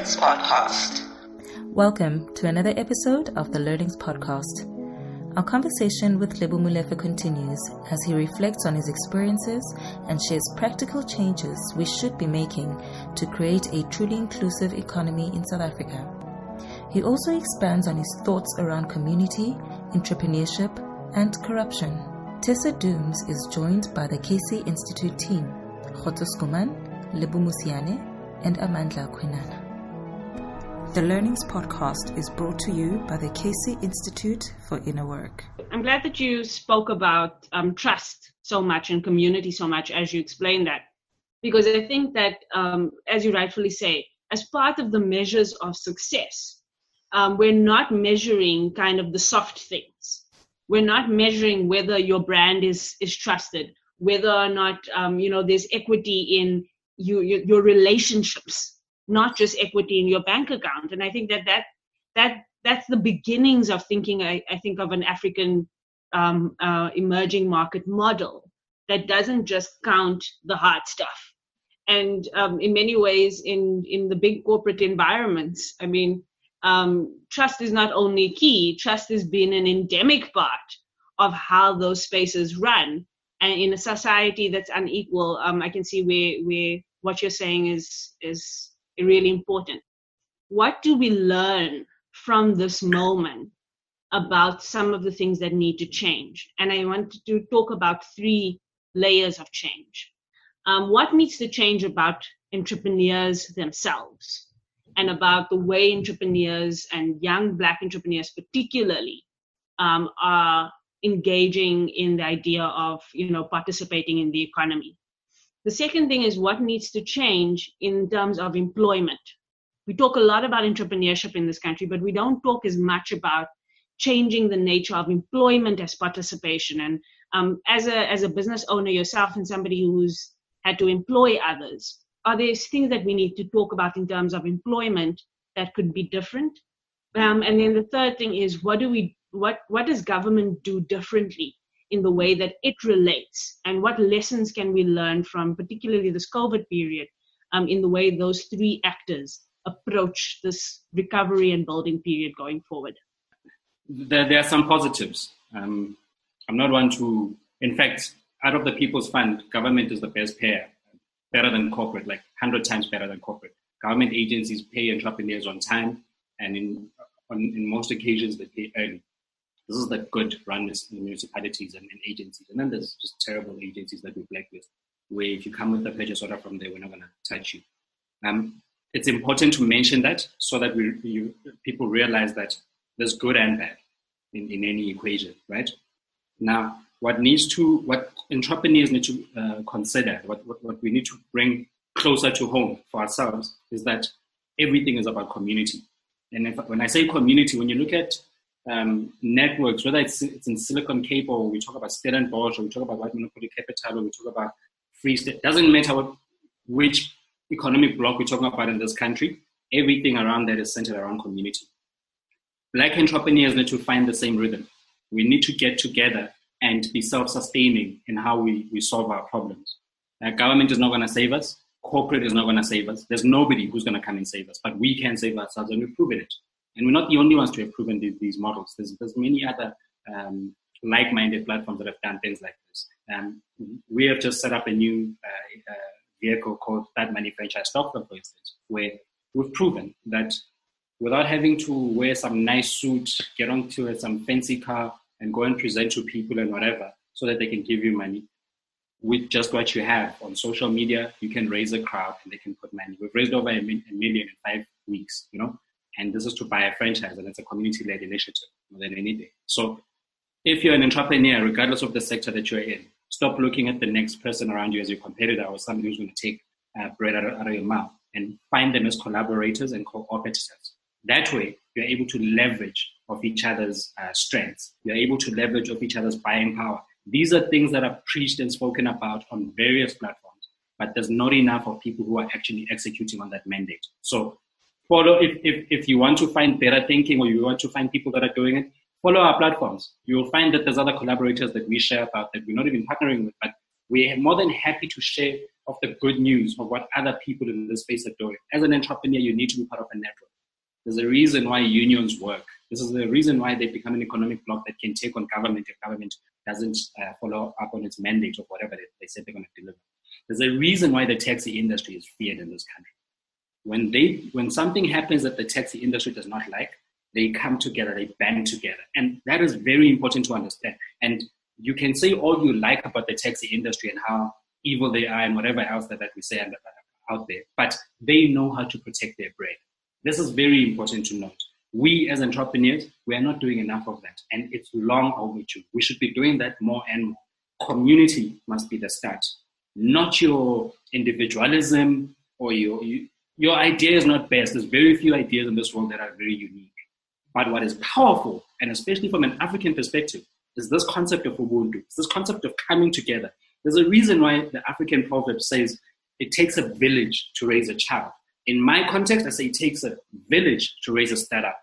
Learnings Podcast. Welcome to another episode of the Learnings Podcast. Our conversation with Lebo Molefe continues as he reflects on his experiences and shares practical changes we should be making to create a truly inclusive economy in South Africa. He also expands on his thoughts around community, entrepreneurship, and corruption. Tessa Dooms is joined by the KC Institute team, Khoto Skuman, Lebo Musiane, and Amandla Quinana. The Learnings Podcast is brought to you by the Casey Institute for Inner Work. I'm glad that you spoke about um, trust so much and community so much as you explained that, because I think that, um, as you rightfully say, as part of the measures of success, um, we're not measuring kind of the soft things. We're not measuring whether your brand is is trusted, whether or not um, you know there's equity in you, your, your relationships not just equity in your bank account. And I think that that that that's the beginnings of thinking. I, I think of an African um, uh, emerging market model that doesn't just count the hard stuff. And um, in many ways, in in the big corporate environments, I mean, um, trust is not only key. Trust has been an endemic part of how those spaces run. And in a society that's unequal, um, I can see where where what you're saying is is really important. What do we learn from this moment about some of the things that need to change? And I want to talk about three layers of change. Um, what needs to change about entrepreneurs themselves and about the way entrepreneurs and young Black entrepreneurs, particularly, um, are engaging in the idea of you know participating in the economy the second thing is what needs to change in terms of employment. We talk a lot about entrepreneurship in this country, but we don't talk as much about changing the nature of employment as participation. And um, as a as a business owner yourself and somebody who's had to employ others, are there things that we need to talk about in terms of employment that could be different? Um, and then the third thing is what do we what what does government do differently in the way that it relates and what lessons can we learn from particularly this covid period um, in the way those three actors approach this recovery and building period going forward? There, there are some positives. Um, i'm not one to in fact out of the people's fund government is the best payer better than corporate like 100 times better than corporate. Government agencies pay entrepreneurs on time and in on, in most occasions they pay early this is the good run municipalities and, and, agencies. And then there's just terrible agencies that we blacklist, where if you come with a purchase order from there, we're not going to touch you. Um, it's important to mention that so that we, you, people realize that there's good and bad in, in any equation, right? Now, what needs to, what entrepreneurs need to uh, consider, what, what, what we need to bring closer to home for ourselves is that everything is about community. And if, when I say community, when you look at um, networks, whether it's, it's in Silicon or we talk about Stellenbosch or we talk about White Monopoly Capital or we talk about Free State, doesn't matter what, which economic block we're talking about in this country, everything around that is centered around community. Black entrepreneurs need to find the same rhythm. We need to get together and be self-sustaining in how we, we solve our problems. Uh, government is not going to save us. Corporate is not going to save us. There's nobody who's going to come and save us, but we can save ourselves and we've proven it. And we're not the only ones to have proven these, these models. There's, there's many other um, like-minded platforms that have done things like this. Um, we have just set up a new uh, uh, vehicle called That Money Franchise Stokvel, for instance, where we've proven that without having to wear some nice suit, get onto some fancy car, and go and present to people and whatever, so that they can give you money. With just what you have on social media, you can raise a crowd and they can put money. We've raised over a, million in five weeks, you know, and this is to buy a franchise, and it's a community-led initiative more than anything. So, if you're an entrepreneur, regardless of the sector that you're in, stop looking at the next person around you as your competitor or somebody who's going to take uh, bread out of, out of your mouth, and find them as collaborators and co-operators. That way, you're able to leverage of each other's uh, strengths. You're able to leverage of each other's buying power. These are things that are preached and spoken about on various platforms, but there's not enough of people who are actually executing on that mandate. So follow if, if, if you want to find better thinking or you want to find people that are doing it follow our platforms you'll find that there's other collaborators that we share about that we're not even partnering with but we're more than happy to share of the good news of what other people in this space are doing. As an entrepreneur, you need to be part of a network. There's a reason why unions work. This is the reason why they become an economic bloc that can take on government if government doesn't uh, follow up on its mandate or whatever they, they said they're going to deliver. There's a reason why the taxi industry is feared in this country. When they, when something happens that the taxi industry does not like, they come together, they band together, and that is very important to understand. And you can say all you like about the taxi industry and how evil they are and whatever else that, that we say out there, but they know how to protect their brand. This is very important to note. We as entrepreneurs, we are not doing enough of that, and it's long overdue. We should be doing that more and more. Community must be the start, not your individualism or your you, your idea is not best. There's very few ideas in this world that are very unique. But what is powerful, and especially from an African perspective, is this concept of Ubuntu, this concept of coming together. There's a reason why the African proverb says it takes a village to raise a child. In my context, I say it takes a village to raise a startup.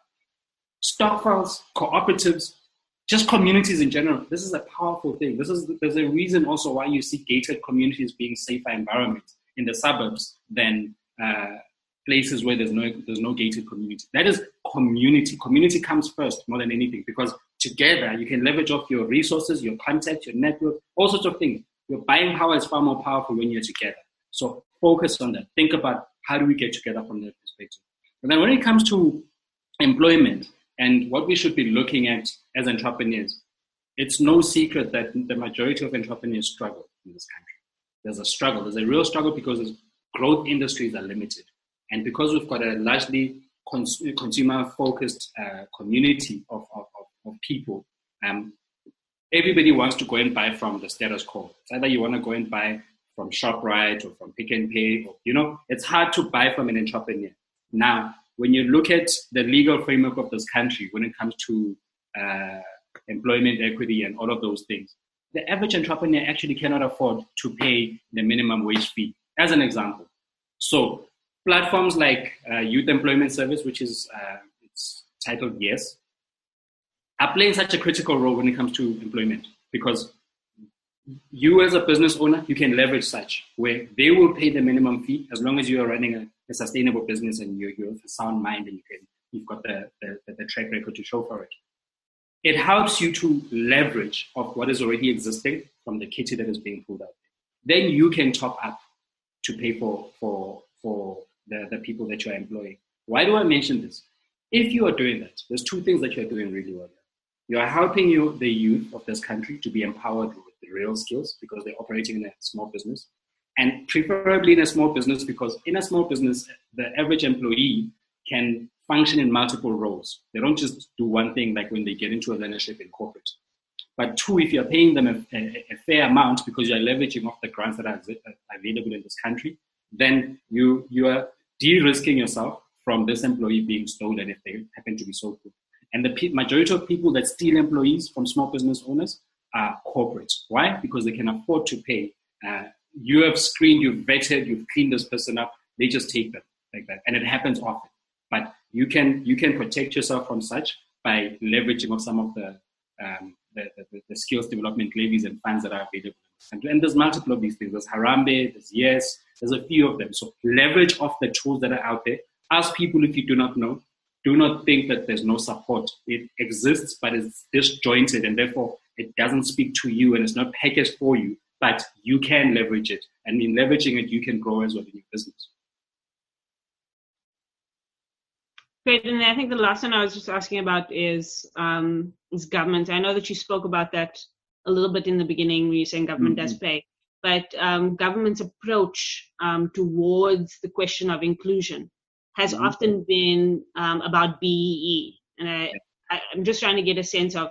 Stokvels, cooperatives, just communities in general. This is a powerful thing. This is there's a reason also why you see gated communities being safer environments in the suburbs than uh, places where there's no there's no gated community. That is community. Community comes first more than anything because together you can leverage off your resources, your contacts, your network, all sorts of things. Your buying power is far more powerful when you're together. So focus on that. Think about how do we get together from that perspective. And then when it comes to employment and what we should be looking at as entrepreneurs, it's no secret that the majority of entrepreneurs struggle in this country. There's a struggle. There's a real struggle because growth industries are limited. And because we've got a largely cons- consumer focused uh, community of, of, of people, um, everybody wants to go and buy from the status quo. It's either you want to go and buy from ShopRite or from Pick n Pay, or, you know, it's hard to buy from an entrepreneur. Now, when you look at the legal framework of this country, when it comes to uh, employment equity and all of those things, the average entrepreneur actually cannot afford to pay the minimum wage fee, as an example. So, platforms like uh, Youth Employment Service, which is uh, it's titled Yes, are playing such a critical role when it comes to employment because you as a business owner, you can leverage such where they will pay the minimum fee as long as you are running a, a sustainable business and you, you have a sound mind and you can, you've got the, the, the track record to show for it. It helps you to leverage of what is already existing from the kitty that is being pulled out. Then you can top up to pay for, for, for the, the people that you are employing. Why do I mention this? If you are doing that, there's two things that you are doing really well. You are helping you, the youth of this country to be empowered with the real skills because they're operating in a small business. And preferably in a small business because in a small business, the average employee can function in multiple roles. They don't just do one thing like when they get into a leadership in corporate. But two, if you're paying them a, a, a fair amount because you're leveraging off the grants that are available in this country, then you, you are de-risking yourself from this employee being stolen if they happen to be so good. And the majority of people that steal employees from small business owners are corporates. Why? Because they can afford to pay. Uh, you have screened, you've vetted, you've cleaned this person up. They just take them like that, and it happens often. But you can you can protect yourself from such by leveraging of some of the um, the, the, the, skills development levies and funds that are available. And, there's multiple of these things. There's Harambee, there's Yes, there's a few of them. So leverage off the tools that are out there. Ask people if you do not know do not think that there's no support. It exists, but it's disjointed, and therefore it doesn't speak to you and it's not packaged for you. But you can leverage it, and in leveraging it, you can grow as well in your business. Great, and I think the last one I was just asking about is um, is government. I know that you spoke about that a little bit in the beginning when you're saying government mm-hmm. does pay, but um, government's approach um, towards the question of inclusion has mm-hmm. often been um, about BEE. And I, I, am just trying to get a sense of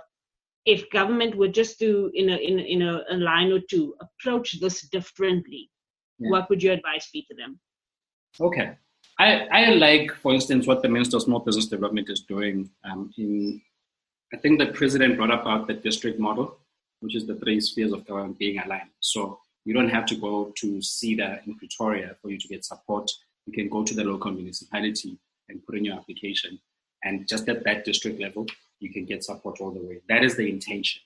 if government would just do in a, in, in a, a line or two, approach this differently, yeah. what would your advice be to them? Okay. I, I like, for instance, what the Minister of Small Business Development is doing. Um, in, I think the president brought up about the district model, which is the three spheres of government being aligned. So you don't have to go to SEDA in Pretoria for you to get support you can go to the local municipality and put in your application. And just at that district level, you can get support all the way. That is the intention.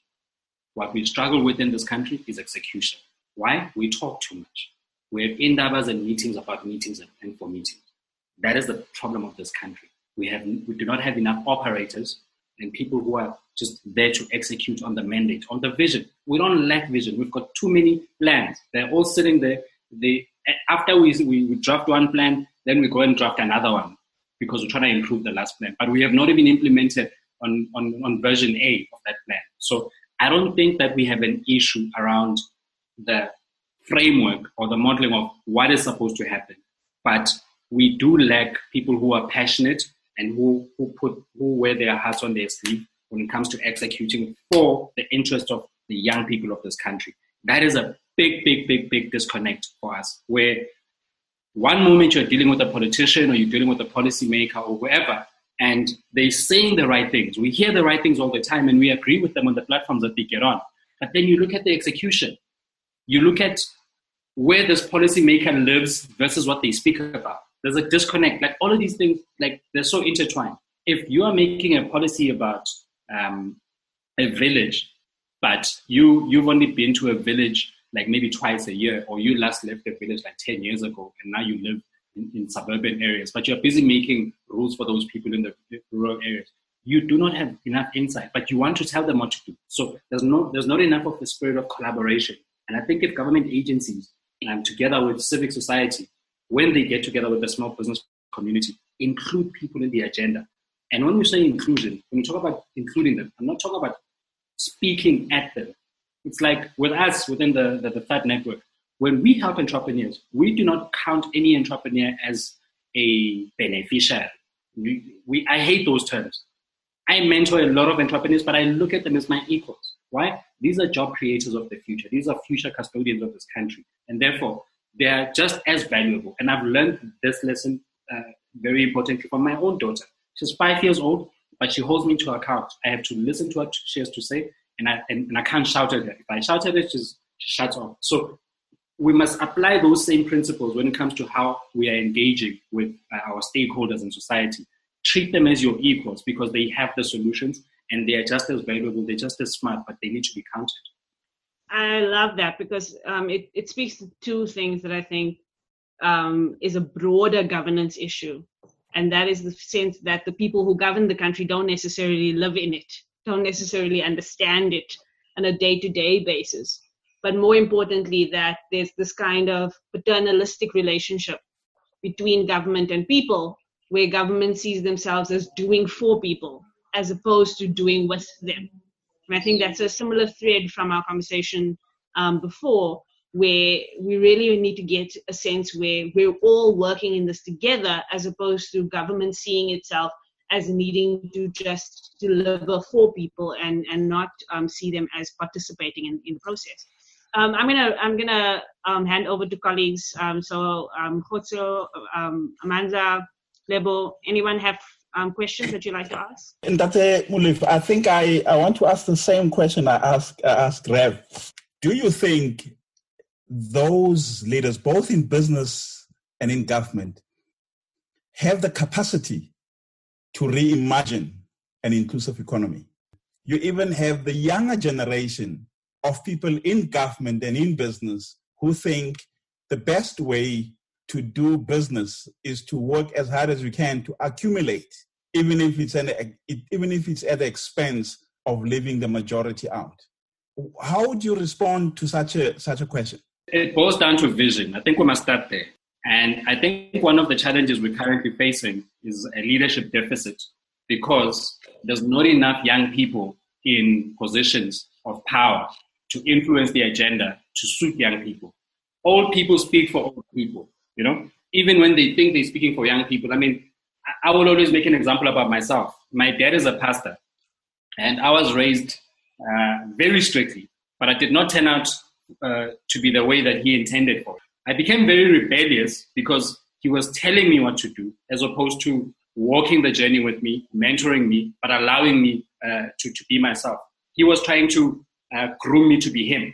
What we struggle with in this country is execution. Why? We talk too much. We have indabas and meetings about meetings and for meetings. That is the problem of this country. We have we do not have enough operators and people who are just there to execute on the mandate, on the vision. We don't lack vision. We've got too many plans. They're all sitting there. They after we, we, we draft one plan, then we go and draft another one because we're trying to improve the last plan. But we have not even implemented on, on, on version A of that plan. So I don't think that we have an issue around the framework or the modeling of what is supposed to happen. But we do lack people who are passionate and who, who put who wear their hearts on their sleeve when it comes to executing for the interest of the young people of this country. That is a big, big, big, big disconnect for us, where one moment you're dealing with a politician or you're dealing with a policymaker or whoever, and they're saying the right things. We hear the right things all the time and we agree with them on the platforms that they get on. But then you look at the execution. You look at where this policymaker lives versus what they speak about. There's a disconnect. Like all of these things, like they're so intertwined. If you are making a policy about um, a village, but you you've only been to a village like maybe twice a year, or you last left the village like 10 years ago, and now you live in, in suburban areas, but you're busy making rules for those people in the rural areas. You do not have enough insight, but you want to tell them what to do. So there's no there's not enough of the spirit of collaboration. And I think if government agencies, um, together with civic society, when they get together with the small business community, include people in the agenda. And when we say inclusion, when we talk about including them, I'm not talking about speaking at them. It's like with us within the, the, the network, when we help entrepreneurs, we do not count any entrepreneur as a beneficiary. We, we, I hate those terms. I mentor a lot of entrepreneurs, but I look at them as my equals. Why? These are job creators of the future. These are future custodians of this country. And therefore, they are just as valuable. And I've learned this lesson uh, very importantly from my own daughter. She's five years old, but she holds me to account. I have to listen to what she has to say, and I, and, and I can't shout at her. If I shout at her, she's, she shuts off. So we must apply those same principles when it comes to how we are engaging with uh, our stakeholders in society. Treat them as your equals because they have the solutions and they are just as valuable, they're just as smart, but they need to be counted. I love that because um, it, it speaks to two things that I think um, is a broader governance issue. And that is the sense that the people who govern the country don't necessarily live in it, don't necessarily understand it on a day to day basis. But more importantly, that there's this kind of paternalistic relationship between government and people, where government sees themselves as doing for people as opposed to doing with them. And I think that's a similar thread from our conversation um, before, where we really need to get a sense where we're all working in this together as opposed to government seeing itself as needing to just deliver for people and, and not um, see them as participating in, in the process. Um, I'm gonna I'm gonna um, hand over to colleagues. Um, so um, Khotso, um, Amanda, Lebo, anyone have um, questions that you'd like to ask? And that's Dr. Molefe, I think I, I want to ask the same question I asked, I asked Rev. Do you think those leaders, both in business and in government, have the capacity to reimagine an inclusive economy? You even have the younger generation of people in government and in business who think the best way to do business is to work as hard as we can to accumulate, even if it's an, even if it's at the expense of leaving the majority out. How would you respond to such a such a question? It boils down to vision. I think we must start there. And I think one of the challenges we're currently facing is a leadership deficit because there's not enough young people in positions of power to influence the agenda to suit young people. Old people speak for old people. You know, even when they think they're speaking for young people. I mean, I will always make an example about myself. My dad is a pastor, and I was raised uh, very strictly, but I did not turn out uh, to be the way that he intended for. I became very rebellious because he was telling me what to do, as opposed to walking the journey with me, mentoring me, but allowing me uh, to, to be myself. He was trying to uh, groom me to be him.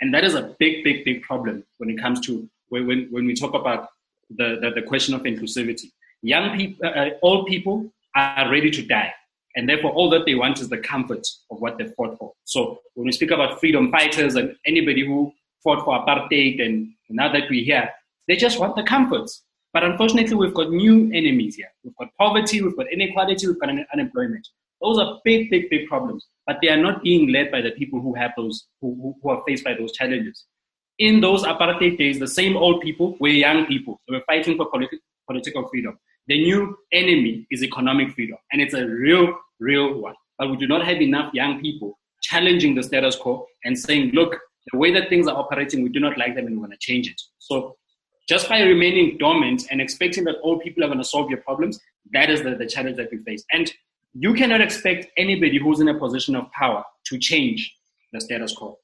And that is a big, big, big problem when it comes to when, when we talk about the, the, the question of inclusivity. Young people, uh, uh, old people are ready to die. And therefore, all that they want is the comfort of what they fought for. So when we speak about freedom fighters and anybody who fought for apartheid and now that we're here, they just want the comforts. But unfortunately, we've got new enemies here. We've got poverty, we've got inequality, we've got un- unemployment. Those are big, big, big problems. But they are not being led by the people who have those, who, who are faced by those challenges. In those apartheid days, the same old people were young people. They were fighting for politi- political freedom. The new enemy is economic freedom, and it's a real, real one. But we do not have enough young people challenging the status quo and saying, look, the way that things are operating, we do not like them and we want to change it. So just by remaining dormant and expecting that old people are going to solve your problems, that is the, the challenge that we face. And you cannot expect anybody who's in a position of power to change the status quo.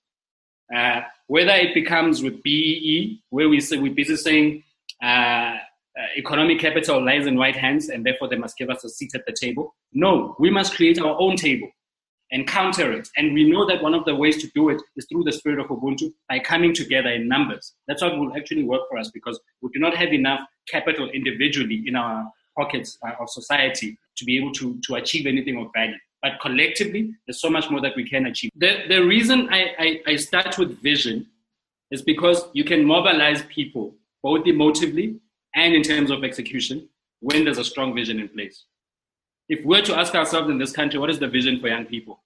Uh, whether it becomes with BEE, where we say, we're busy saying uh, uh, economic capital lies in white hands and therefore they must give us a seat at the table. No, we must create our own table and counter it. And we know that one of the ways to do it is through the spirit of Ubuntu by coming together in numbers. That's what will actually work for us because we do not have enough capital individually in our pockets uh, of society to be able to, to achieve anything of value. But collectively, there's so much more that we can achieve. The, the reason I, I, I start with vision is because you can mobilize people both emotively and in terms of execution when there's a strong vision in place if we're to ask ourselves in this country, what is the vision for young people?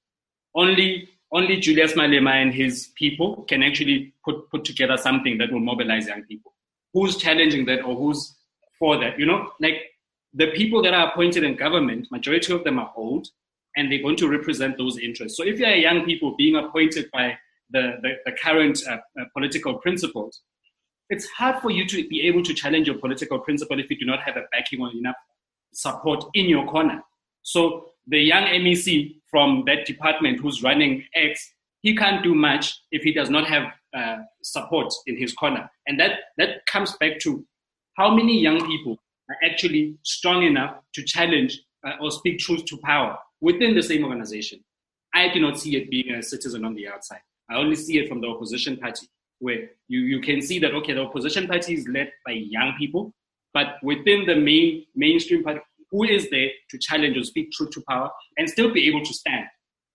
Only, only Julius Malema and his people can actually put, put together something that will mobilize young people. Who's challenging that or who's for that? You know, like the people that are appointed in government, majority of them are old and they're going to represent those interests. So if you're young people being appointed by the, the, the current uh, uh, political principals, it's hard for you to be able to challenge your political principal if you do not have a backing or enough support in your corner. So the young MEC from that department who's running X, he can't do much if he does not have uh, support in his corner. And that, that comes back to how many young people are actually strong enough to challenge uh, or speak truth to power within the same organization. I do not see it being a citizen on the outside. I only see it from the opposition party, where you, you can see that, okay, the opposition party is led by young people, but within the main mainstream party, who is there to challenge or speak truth to power and still be able to stand?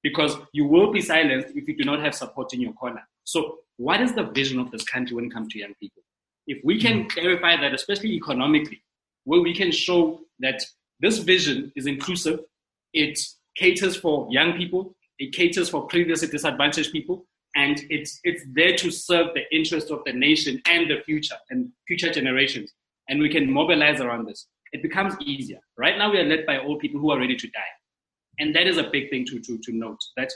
Because you will be silenced if you do not have support in your corner. So, what is the vision of this country when it comes to young people? If we can mm. clarify that, especially economically, where we can show that this vision is inclusive, it caters for young people, it caters for previously disadvantaged people, and it's it's there to serve the interests of the nation and the future and future generations and we can mobilize around this, it becomes easier. Right now, we are led by old people who are ready to die. And that is a big thing to, to, to note that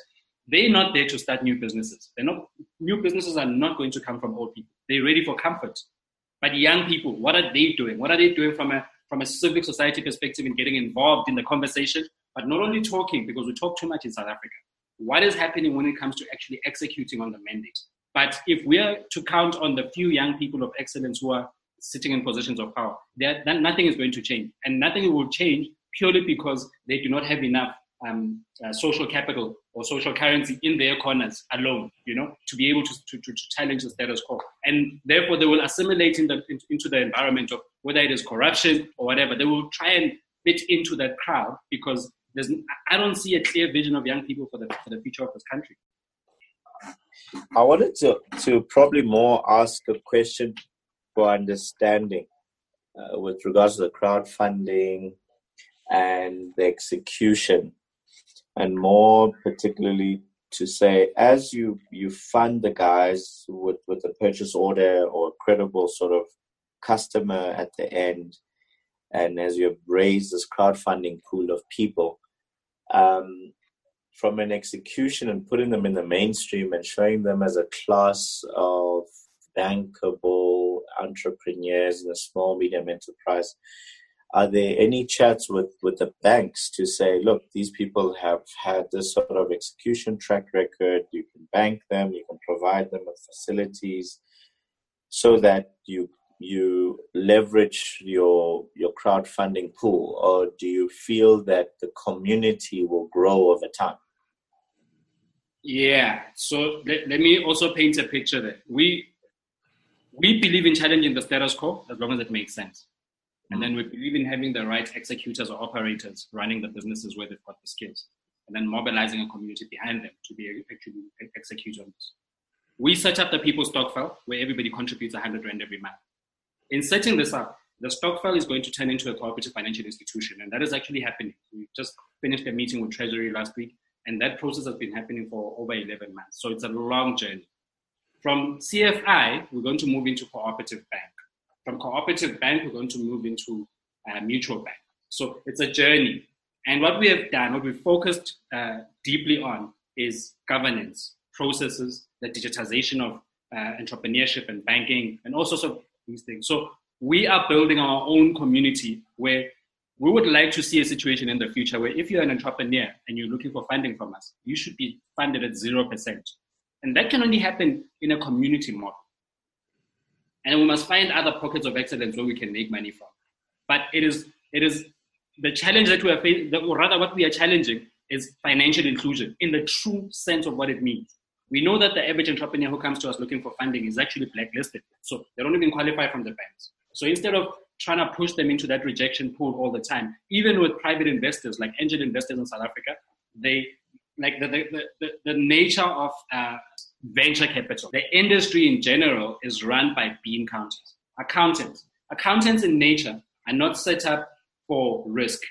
they're not there to start new businesses. They're not, new businesses are not going to come from old people. They're ready for comfort. But young people, what are they doing? What are they doing from a, from a civic society perspective in getting involved in the conversation? But not only talking, because we talk too much in South Africa. What is happening when it comes to actually executing on the mandate? But if we are to count on the few young people of excellence who are sitting in positions of power. There, nothing is going to change, and nothing will change purely because they do not have enough um, uh, social capital or social currency in their corners alone, you know, to be able to, to, to challenge the status quo. And therefore, they will assimilate in the, into the environment of whether it is corruption or whatever. They will try and fit into that crowd because there's, I don't see a clear vision of young people for the, for the future of this country. I wanted to, to probably more ask a question for understanding uh, with regards to the crowdfunding and the execution, and more particularly to say as you you fund the guys with with a purchase order or credible sort of customer at the end, and as you raise this crowdfunding pool of people. Um, from an execution and putting them in the mainstream and showing them as a class of bankable entrepreneurs in the small medium enterprise are there any chats with with the banks to say look these people have had this sort of execution track record. You can bank them. You can provide them with facilities so that you you leverage your your crowdfunding pool or do you feel that the community will grow over time yeah so let, let me also paint a picture there we we believe in challenging the status quo as long as it makes sense. And then we mm-hmm. believe in having the right executors or operators running the businesses where they've got the skills, and then mobilizing a community behind them to be actually execute on this. we set up the People's Stokvel where everybody contributes 100 Rand every month. In setting this up, the stokvel is going to turn into a cooperative financial institution, and that is actually happening. We just finished a meeting with Treasury last week, and that process has been happening for over 11 months. So it's a long journey. From CFI, we're going to move into cooperative bank. From cooperative bank, we're going to move into uh, mutual bank. So it's a journey. And what we have done, what we focused uh, deeply on, is governance, processes, the digitization of uh, entrepreneurship and banking, and all sorts of these things. So we are building our own community where we would like to see a situation in the future where if you're an entrepreneur and you're looking for funding from us, you should be funded at 0%. And that can only happen in a community model. And we must find other pockets of excellence where we can make money from. But it is, it is the challenge that we are facing, or rather what we are challenging is financial inclusion in the true sense of what it means. We know that the average entrepreneur who comes to us looking for funding is actually blacklisted. So they don't even qualify from the banks. So instead of trying to push them into that rejection pool all the time, even with private investors like angel investors in South Africa, they like the, the, the, the nature of uh, venture capital, the industry in general is run by bean counters, accountants. Accountants in nature are not set up for risk.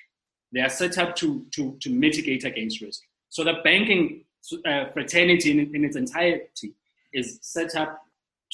They are set up to, to, to mitigate against risk. So the banking uh, fraternity in, in, its entirety is set up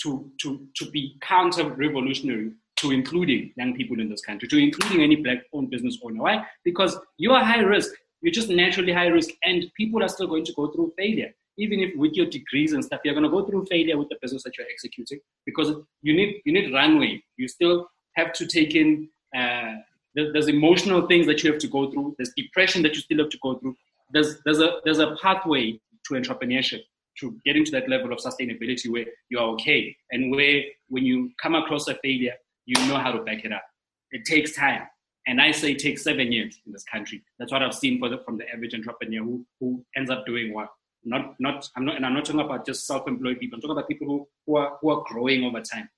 to, to, to be counter revolutionary to including young people in this country, to including any black owned business owner. Why? Because you are high risk. You're just naturally high risk, and people are still going to go through failure. Even if with your degrees and stuff, you're going to go through failure with the business that you're executing because you need you need runway. You still have to take in. Uh, there's emotional things that you have to go through. There's depression that you still have to go through. There's there's a there's a pathway to entrepreneurship to getting to that level of sustainability where you're okay and where when you come across a failure you know how to back it up. It takes time. And I say it takes seven years in this country. That's what I've seen the, from the average entrepreneur who, who ends up doing what. Not, not, I'm not, and I'm not talking about just self-employed people. I'm talking about people who, who, are, who are growing over time.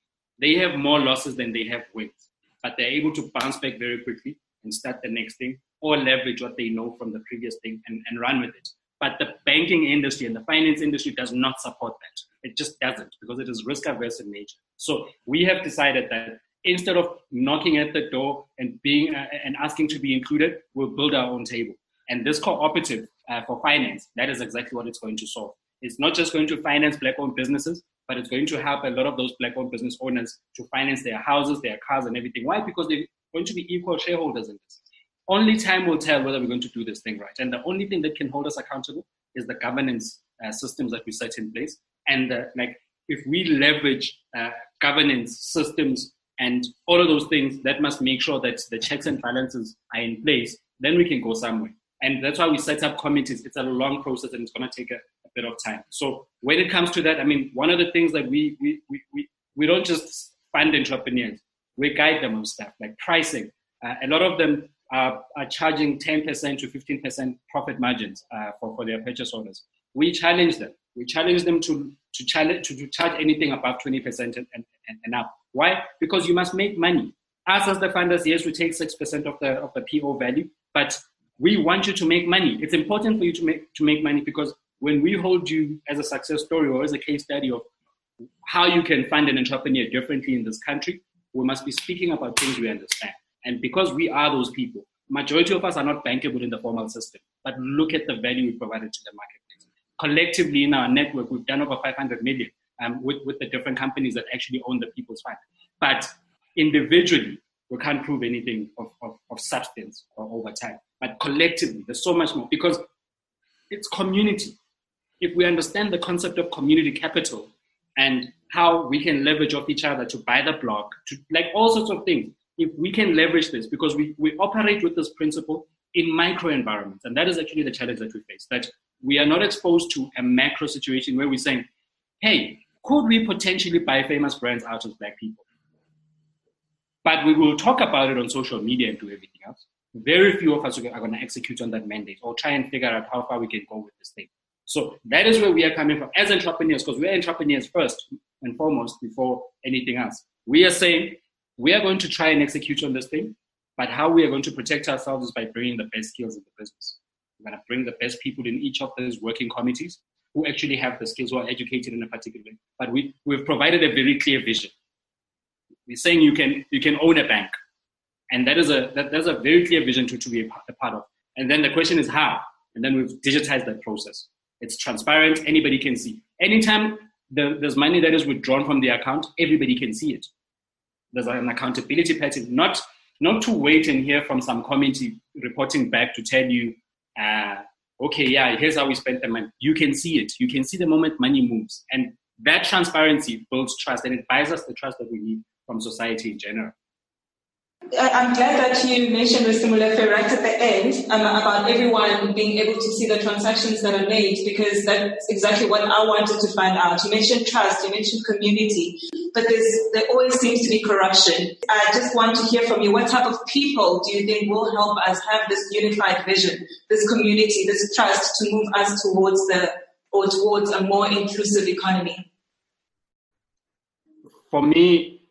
They have more losses than they have wins, but they're able to bounce back very quickly and start the next thing or leverage what they know from the previous thing and, and run with it. But the banking industry and the finance industry does not support that. It just doesn't because it is risk averse in nature. So we have decided that instead of knocking at the door and being uh, and asking to be included, we'll build our own table. And this cooperative uh, for finance, that is exactly what it's going to solve. It's not just going to finance black-owned businesses, but it's going to help a lot of those black-owned business owners to finance their houses, their cars, and everything. Why? Because they're going to be equal shareholders in this. Only time will tell whether we're going to do this thing right. And the only thing that can hold us accountable is the governance uh, systems that we set in place. And uh, like if we leverage uh, governance systems and all of those things that must make sure that the checks and balances are in place then we can go somewhere. And that's why we set up committees. It's a long process and it's going to take a, a, bit of time. So when it comes to that i mean one of the things that we we we, we, we don't just fund entrepreneurs. We guide them on stuff like pricing. Uh, a lot of them are, are charging 10% to 15% profit margins uh, for, for their purchase orders we challenge them we challenge them to to, challenge, to, to charge anything above 20% and, and, and up why? Because you must make money. Us as the funders, yes, we take 6% of the, of the PO value, but we want you to make money. It's important for you to make, to make money because when we hold you as a success story or as a case study of how you can fund an entrepreneur differently in this country, we must be speaking about things we understand. And because we are those people, majority of us are not bankable in the formal system, but look at the value we provided to the marketplace. Collectively in our network, we've done over 500 million um, with, with the different companies that actually own the people's fund. But individually, we can't prove anything of, of, of substance or over time. But collectively, there's so much more because it's community. If we understand the concept of community capital and how we can leverage off each other to buy the block, to like all sorts of things, if we can leverage this, because we, we operate with this principle in micro environments, and that is actually the challenge that we face, that we are not exposed to a macro situation where we're saying, hey, could we potentially buy famous brands out of black people? But we will talk about it on social media and do everything else. Very few of us are going to execute on that mandate or try and figure out how far we can go with this thing. So that is where we are coming from as entrepreneurs, because we're entrepreneurs first and foremost before anything else. We are saying we are going to try and execute on this thing, but how we are going to protect ourselves is by bringing the best skills in the business. We're going to bring the best people in each of those working committees who actually have the skills, who are educated in a particular way. But we, we've provided a very clear vision. We're saying you can, you can own a bank. And that is a, that, that's a very clear vision to, to be a part of. And then the question is how? And then we've digitized that process. It's transparent, anybody can see. Anytime the, there's money that is withdrawn from the account, everybody can see it. There's an accountability pattern, not, not to wait and hear from some committee reporting back to tell you, uh, okay, yeah, here's how we spent the money. You can see it. You can see the moment money moves. And that transparency builds trust and it buys us the trust that we need from society in general. I'm glad that you mentioned Mr. Molefe right at the end um, about everyone being able to see the transactions that are made because that's exactly what I wanted to find out. You mentioned trust, you mentioned community, but there always seems to be corruption. I just want to hear from you. What type of people do you think will help us have this unified vision, this community, this trust to move us towards the or towards a more inclusive economy? For me,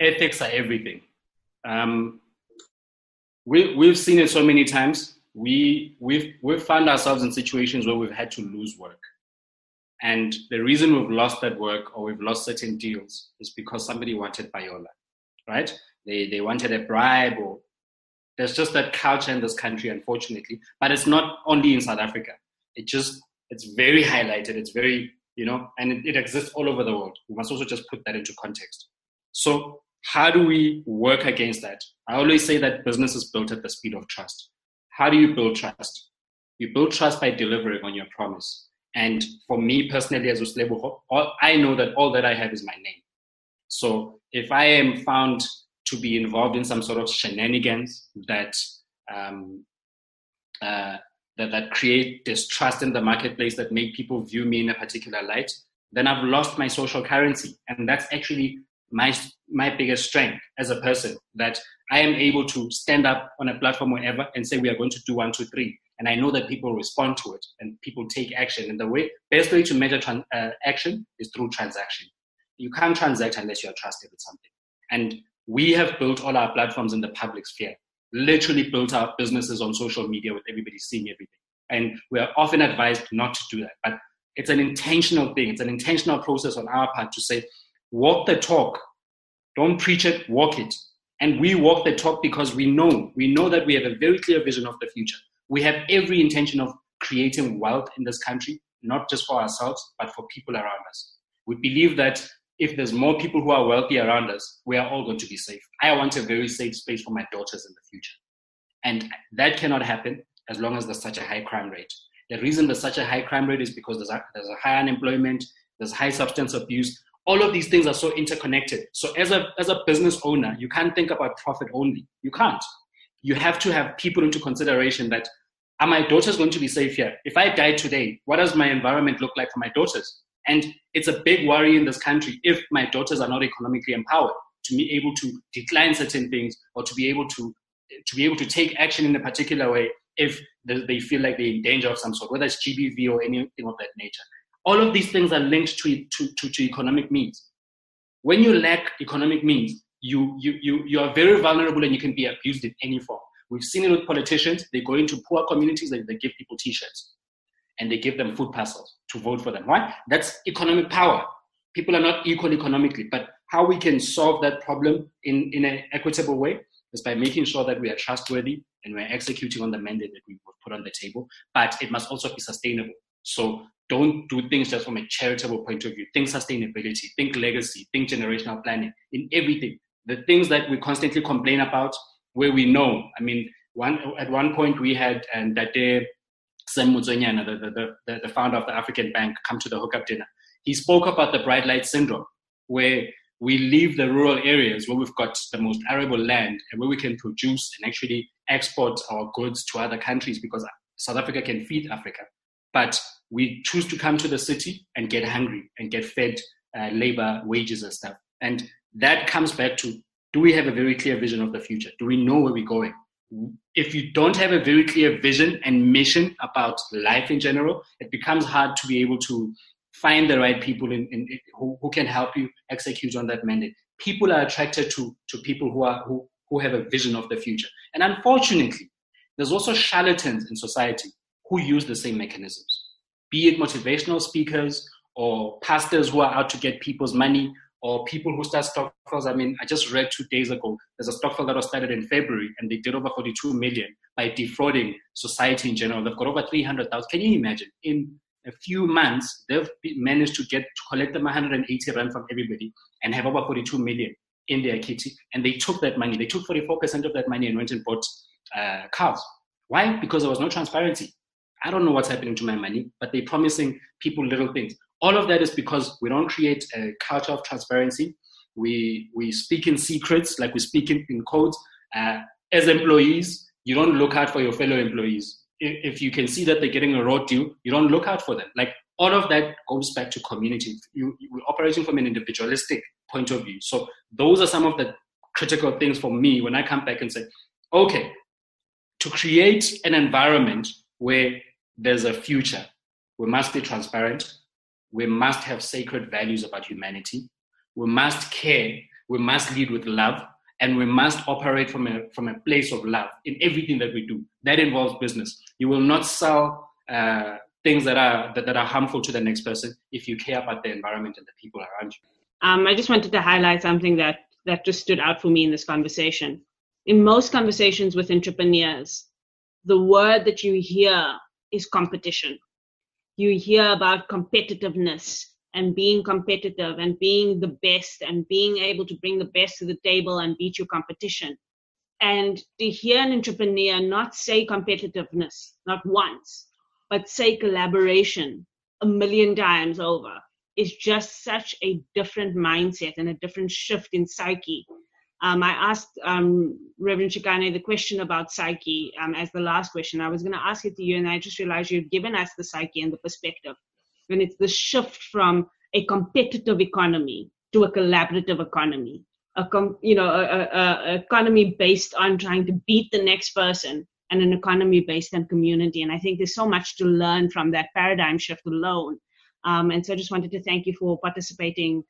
ethics are everything um, we, we've seen it so many times. We, we've, we've found ourselves in situations where we've had to lose work. And the reason we've lost that work or we've lost certain deals is because somebody wanted Viola, right? They, they wanted a bribe or there's just that culture in this country, unfortunately. But it's not only in South Africa. It just, it's very highlighted. It's very, you know, and it, it exists all over the world. We must also just put that into context. So how do we work against that? I always say that business is built at the speed of trust. How do you build trust? You build trust by delivering on your promise. And for me personally, as Uslebo, I know that all that I have is my name. So if I am found to be involved in some sort of shenanigans that um, uh, that, that create distrust in the marketplace that make people view me in a particular light, then I've lost my social currency. And that's actually my my biggest strength as a person that I am able to stand up on a platform wherever and say we are going to do one, two, three, and I know that people respond to it and people take action. And the way best way to measure uh, action is through transaction. You can't transact unless you are trusted with something. And we have built all our platforms in the public sphere. Literally built our businesses on social media with everybody seeing everything. And we are often advised not to do that, but it's an intentional thing. It's an intentional process on our part to say walk the talk. Don't preach it, walk it. And we walk the talk because we know, we know that we have a very clear vision of the future. We have every intention of creating wealth in this country, not just for ourselves, but for people around us. We believe that if there's more people who are wealthy around us, we are all going to be safe. I want a very safe space for my daughters in the future. And that cannot happen as long as there's such a high crime rate. The reason there's such a high crime rate is because there's a, there's a high unemployment, there's high substance abuse, all of these things are so interconnected. So as a as a business owner, you can't think about profit only. You can't. You have to have people into consideration that are my daughters going to be safe here? If I die today, what does my environment look like for my daughters? And it's a big worry in this country if my daughters are not economically empowered to be able to decline certain things or to be able to to be able to take action in a particular way if they feel like they're in danger of some sort, whether it's GBV or anything of that nature. All of these things are linked to, to, to, to economic means. When you lack economic means, you, you, you, you are very vulnerable and you can be abused in any form. We've seen it with politicians. They go into poor communities and they give people t-shirts and they give them food parcels to vote for them. Why? That's economic power. People are not equal economically, but how we can solve that problem in, in an equitable way is by making sure that we are trustworthy and we're executing on the mandate that we put on the table, but it must also be sustainable. So don't do things just from a charitable point of view. Think sustainability, think legacy, think generational planning in everything. The things that we constantly complain about, where we know. I mean, one at one point we had and that day Sam Motsuenyane, the, the, the, the founder of the African Bank, come to the hookup dinner. He spoke about the bright light syndrome, where we leave the rural areas where we've got the most arable land and where we can produce and actually export our goods to other countries because South Africa can feed Africa. But we choose to come to the city and get hungry and get fed uh, labor wages and stuff. And that comes back to do we have a very clear vision of the future? Do we know where we're going? If you don't have a very clear vision and mission about life in general, it becomes hard to be able to find the right people in, in, in who, who can help you execute on that mandate. People are attracted to, to people who, are, who, who have a vision of the future. And unfortunately, there's also charlatans in society who use the same mechanisms. be it motivational speakers or pastors who are out to get people's money or people who start stokvels. I mean, I just read two days ago, there's a stokvel that was started in February and they did over 42 million by defrauding society in general. They've got over 300,000. Can you imagine? In a few months, they've managed to get to collect them 180 rand from everybody and have over 42 million in their kitty. And they took that money. They took 44% of that money and went and bought uh, cars. Why? Because there was no transparency. I don't know what's happening to my money, but they're promising people little things. All of that is because we don't create a culture of transparency. We, we speak in secrets, like we speak in, in codes. Uh, as employees, you don't look out for your fellow employees. If, if you can see that they're getting a raw deal, you don't look out for them. Like all of that goes back to community. You, you're operating from an individualistic point of view. So those are some of the critical things for me when I come back and say, okay, to create an environment where there's a future, we must be transparent, we must have sacred values about humanity. We must care. We must lead with love. And we must operate from a, from a place of love in everything that we do. That involves business. You will not sell uh, things that are, that, that, are harmful to the next person if you care about the environment and the people around you. Um, I just wanted to highlight something that, that just stood out for me in this conversation. In most conversations with entrepreneurs, the word that you hear is competition you hear about competitiveness and being competitive and being the best and being able to bring the best to the table and beat your competition. And to hear an entrepreneur not say competitiveness, not once, but say collaboration a million times over is just such a different mindset and a different shift in psyche um, I asked um, Reverend Chikane the question about psyche um, as the last question. I was going to ask it to you, and I just realized you've given us the psyche and the perspective. And it's the shift from a competitive economy to a collaborative economy, a com- you know, a, a, a economy based on trying to beat the next person, and an economy based on community. And I think there's so much to learn from that paradigm shift alone. Um, and so I just wanted to thank you for participating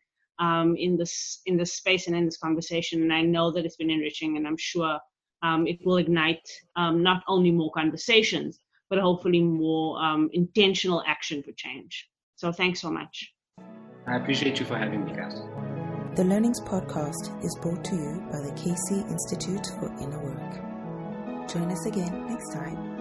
um, in this in this space and in this conversation. And I know that it's been enriching, and I'm sure um, it will ignite um, not only more conversations, but hopefully more um, intentional action for change. So thanks so much. I appreciate you for having me, guys. The Learnings Podcast is brought to you by the KC Institute for Inner Work. Join us again next time.